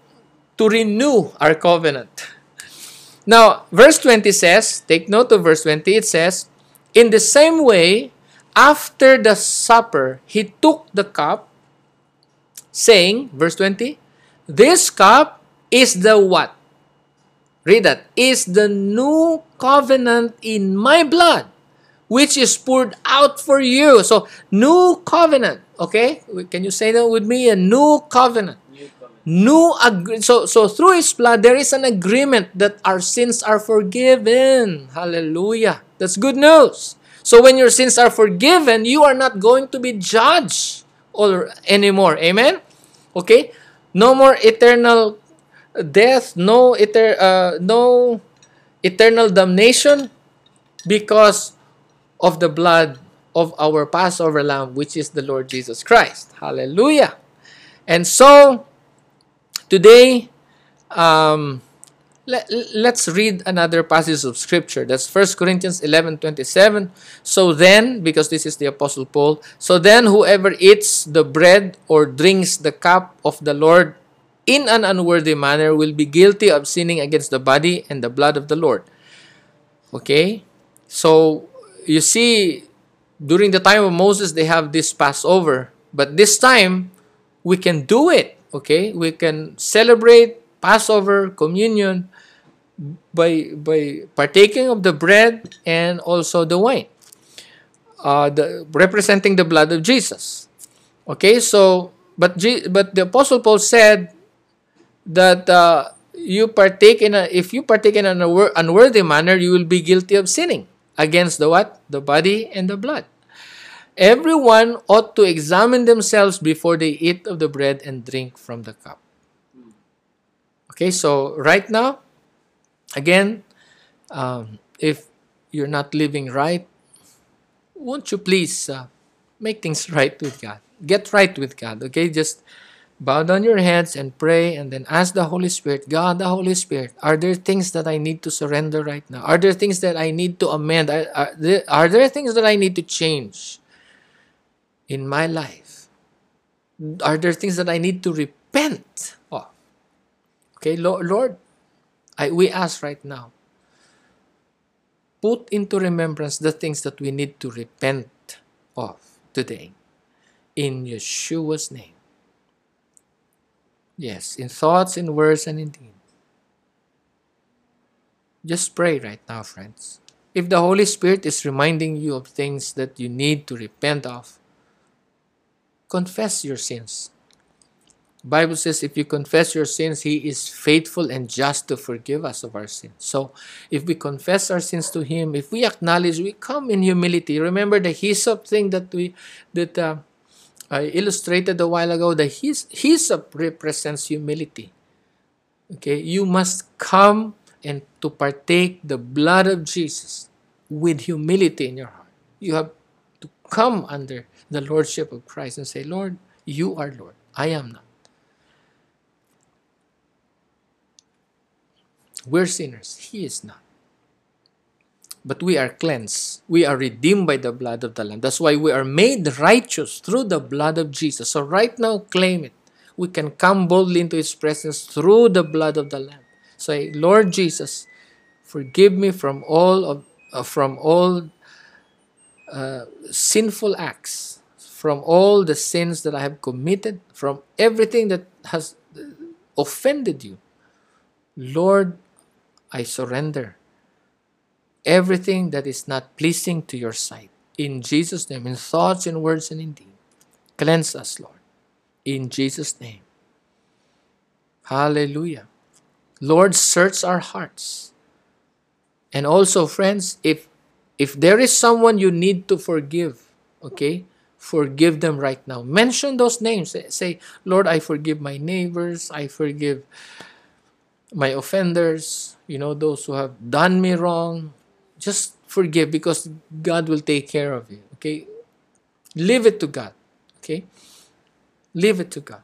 to renew our covenant. Now, verse 20 says, take note of verse 20, it says, In the same way, after the supper, he took the cup, saying, verse 20, This cup is the what? Read that. Is the new covenant in my blood, which is poured out for you. So, new covenant. Okay? Can you say that with me? A new covenant. New ag- so so through his blood there is an agreement that our sins are forgiven. Hallelujah. That's good news. So when your sins are forgiven, you are not going to be judged or anymore. Amen. Okay? No more eternal death, no eter- uh, no eternal damnation because of the blood of our Passover lamb which is the Lord Jesus Christ. Hallelujah. And so Today, um, let, let's read another passage of scripture. That's 1 Corinthians 11 27. So then, because this is the Apostle Paul, so then whoever eats the bread or drinks the cup of the Lord in an unworthy manner will be guilty of sinning against the body and the blood of the Lord. Okay? So, you see, during the time of Moses, they have this Passover. But this time, we can do it okay? We can celebrate passover communion by by partaking of the bread and also the wine uh, the representing the blood of jesus okay? So but G, but the apostle paul said that uh, you partake in a if you partake in an unworthy manner you will be guilty of sinning against the what? The body and the blood Everyone ought to examine themselves before they eat of the bread and drink from the cup. Okay, so right now, again, um, if you're not living right, won't you please uh, make things [LAUGHS] right with God? Get right with God, okay? Just bow down your heads and pray and then ask the Holy Spirit, God, the Holy Spirit, are there things that I need to surrender right now? Are there things that I need to amend? Are, are, there, are there things that I need to change? In my life. Are there things that I need to repent of? Okay, Lord, I, we ask right now, put into remembrance the things that we need to repent of today. In Yeshua's name. Yes, in thoughts, in words, and in deeds. Just pray right now, friends. If the Holy Spirit is reminding you of things that you need to repent of, confess your sins. Bible says if you confess your sins, he is faithful and just to forgive us of our sins. So, if we confess our sins to him, if we acknowledge, we come in humility. Remember the hyssop thing that we that uh, I illustrated a while ago. The hyssop represents humility. Okay, you must come and to partake the blood of Jesus with humility in your heart. You have come under the lordship of Christ and say, Lord, you are Lord. I am not. We're sinners. He is not. But we are cleansed. We are redeemed by the blood of the Lamb. That's why we are made righteous through the blood of Jesus. So right now, claim it. We can come boldly into His presence through the blood of the Lamb. Say, Lord Jesus, forgive me from all of uh, from all uh, sinful acts, from all the sins that I have committed, from everything that has offended you. Lord, I surrender everything that is not pleasing to your sight. In Jesus' name, in thoughts, in words, and in deed. Cleanse us, Lord. In Jesus' name. Hallelujah. Lord, search our hearts. And also, friends, if if there is someone you need to forgive, okay, forgive them right now. Mention those names. Say, Lord, I forgive my neighbors. I forgive my offenders, you know, those who have done me wrong, just forgive because God will take care of you. Okay? Leave it to God. Okay? Leave it to God.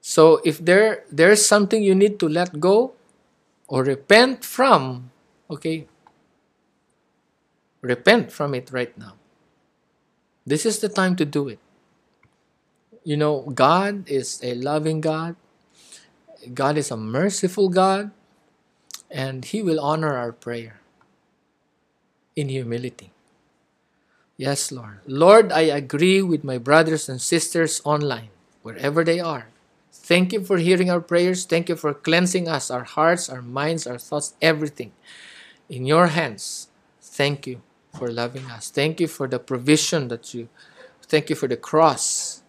So if there there's something you need to let go or repent from, okay? Repent from it right now. This is the time to do it. You know, God is a loving God. God is a merciful God, and He will honor our prayer in humility. Yes, Lord. Lord, I agree with my brothers and sisters online, wherever they are. Thank you for hearing our prayers. Thank you for cleansing us, our hearts, our minds, our thoughts, everything. In your hands, thank you for loving us. Thank you for the provision that you, thank you for the cross.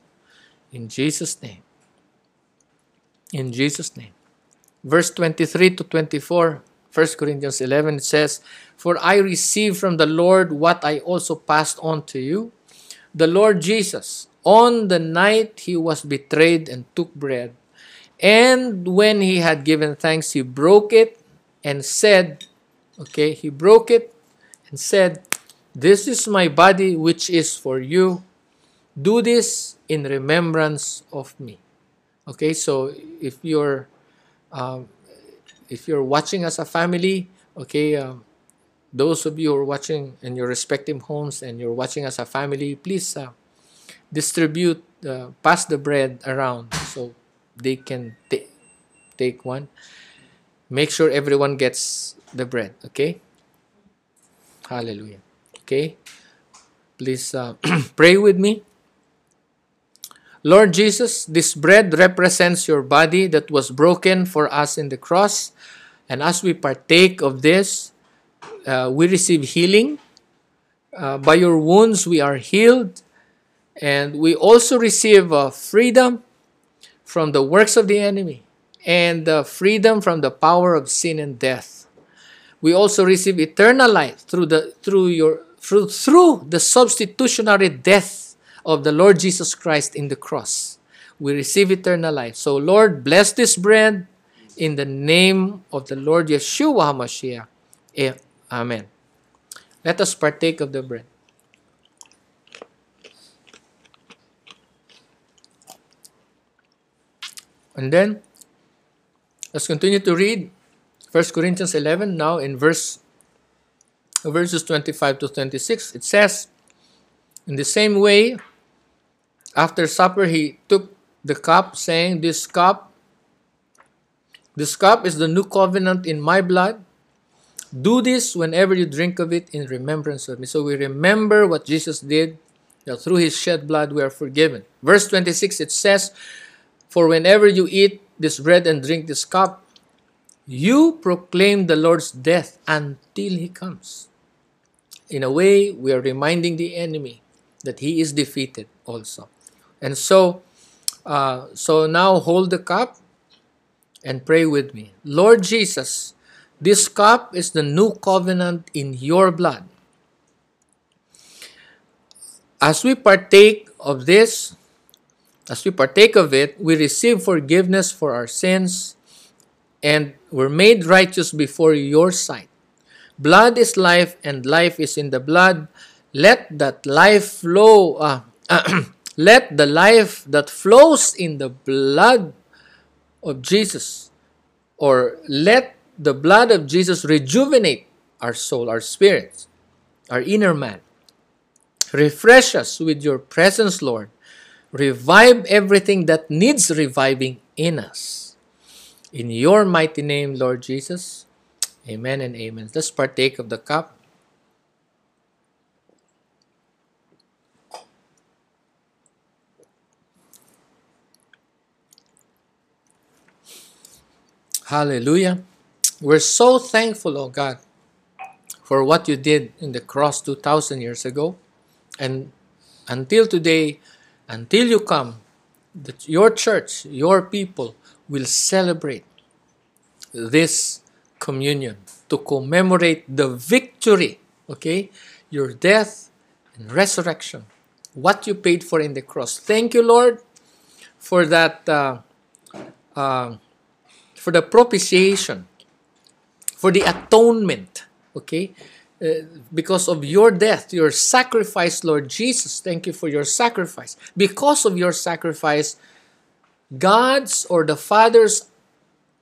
In Jesus' name. In Jesus' name. Verse 23 to 24, 1 Corinthians 11, it says, For I received from the Lord what I also passed on to you. The Lord Jesus, on the night he was betrayed and took bread, and when he had given thanks, he broke it and said, Okay, he broke it and said, This is my body which is for you. Do this in remembrance of me. Okay, so if you're um, if you're watching as a family, okay, um, those of you who are watching in your respective homes and you're watching as a family, please uh, distribute, uh, pass the bread around so they can t- take one. Make sure everyone gets the bread, okay? Hallelujah. Okay? Please uh, [CLEARS THROAT] pray with me. Lord Jesus, this bread represents your body that was broken for us in the cross. And as we partake of this, uh, we receive healing. Uh, by your wounds, we are healed. And we also receive uh, freedom from the works of the enemy and the freedom from the power of sin and death. We also receive eternal life through the through your through, through the substitutionary death of the Lord Jesus Christ in the cross. We receive eternal life. So, Lord, bless this bread in the name of the Lord Yeshua HaMashiach. Amen. Let us partake of the bread. And then, let's continue to read 1 Corinthians 11, now in verse verses 25 to 26. It says, In the same way, after supper, he took the cup, saying, This cup, this cup is the new covenant in my blood. Do this whenever you drink of it in remembrance of me. So we remember what Jesus did, that through his shed blood we are forgiven. Verse 26 it says, For whenever you eat this bread and drink this cup, you proclaim the Lord's death until he comes. In a way, we are reminding the enemy that he is defeated also. And so, uh, so now hold the cup and pray with me. Lord Jesus, this cup is the new covenant in your blood. As we partake of this, as we partake of it, we receive forgiveness for our sins and we're made righteous before your sight. Blood is life, and life is in the blood. Let that life flow. Uh, [CLEARS THROAT] let the life that flows in the blood of Jesus, or let the blood of Jesus rejuvenate our soul, our spirits, our inner man. Refresh us with your presence, Lord. Revive everything that needs reviving in us. In your mighty name, Lord Jesus. Amen and amen. Let's partake of the cup. Hallelujah. We're so thankful, oh God, for what you did in the cross 2,000 years ago. And until today, until you come, that your church, your people will celebrate this communion to commemorate the victory, okay? Your death and resurrection, what you paid for in the cross. Thank you, Lord, for that, uh, uh, for the propitiation, for the atonement, okay? Uh, because of your death, your sacrifice, Lord Jesus. Thank you for your sacrifice. Because of your sacrifice, God's or the Father's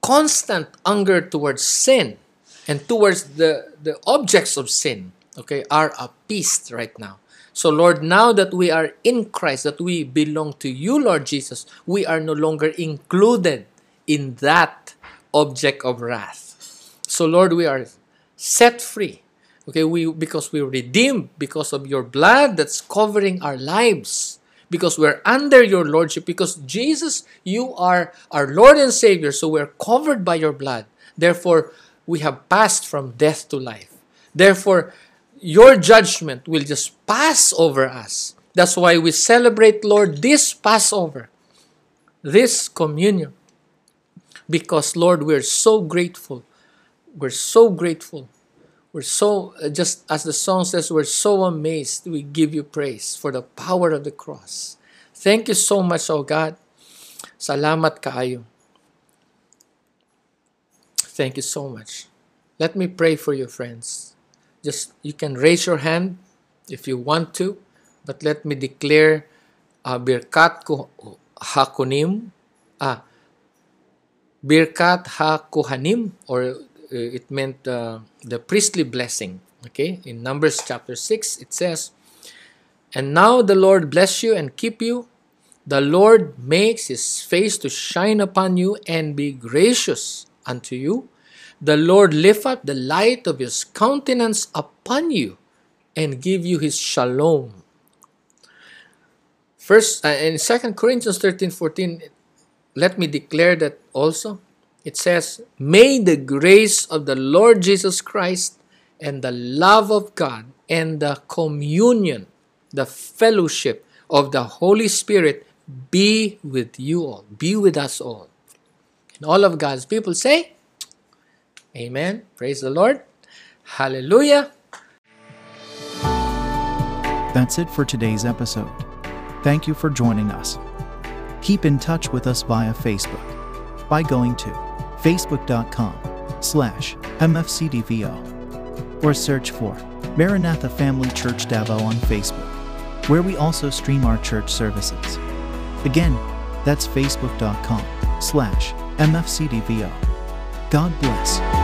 constant anger towards sin and towards the, the objects of sin, okay, are appeased right now. So, Lord, now that we are in Christ, that we belong to you, Lord Jesus, we are no longer included in that object of wrath. So, Lord, we are set free. Okay, we because we're redeemed because of your blood that's covering our lives. Because we're under your lordship. Because Jesus, you are our Lord and Savior. So we're covered by your blood. Therefore, we have passed from death to life. Therefore, your judgment will just pass over us. That's why we celebrate, Lord, this Passover, this communion. Because, Lord, we're so grateful. We're so grateful. We're so, uh, just as the song says, we're so amazed. We give you praise for the power of the cross. Thank you so much, oh God. Salamat kaayo. Thank you so much. Let me pray for you, friends. Just you can raise your hand if you want to, but let me declare uh, birkat hakunim, ah, birkat hakuhanim, or it meant uh, the priestly blessing. Okay, in Numbers chapter 6, it says, And now the Lord bless you and keep you. The Lord makes his face to shine upon you and be gracious unto you. The Lord lift up the light of his countenance upon you and give you his shalom. First, uh, in 2 Corinthians 13 14, let me declare that also. It says, May the grace of the Lord Jesus Christ and the love of God and the communion, the fellowship of the Holy Spirit be with you all, be with us all. And all of God's people say, Amen. Praise the Lord. Hallelujah. That's it for today's episode. Thank you for joining us. Keep in touch with us via Facebook by going to facebook.com slash mfcdvo or search for Maranatha Family Church Davao on Facebook, where we also stream our church services. Again, that's facebook.com slash mfcdvo. God bless.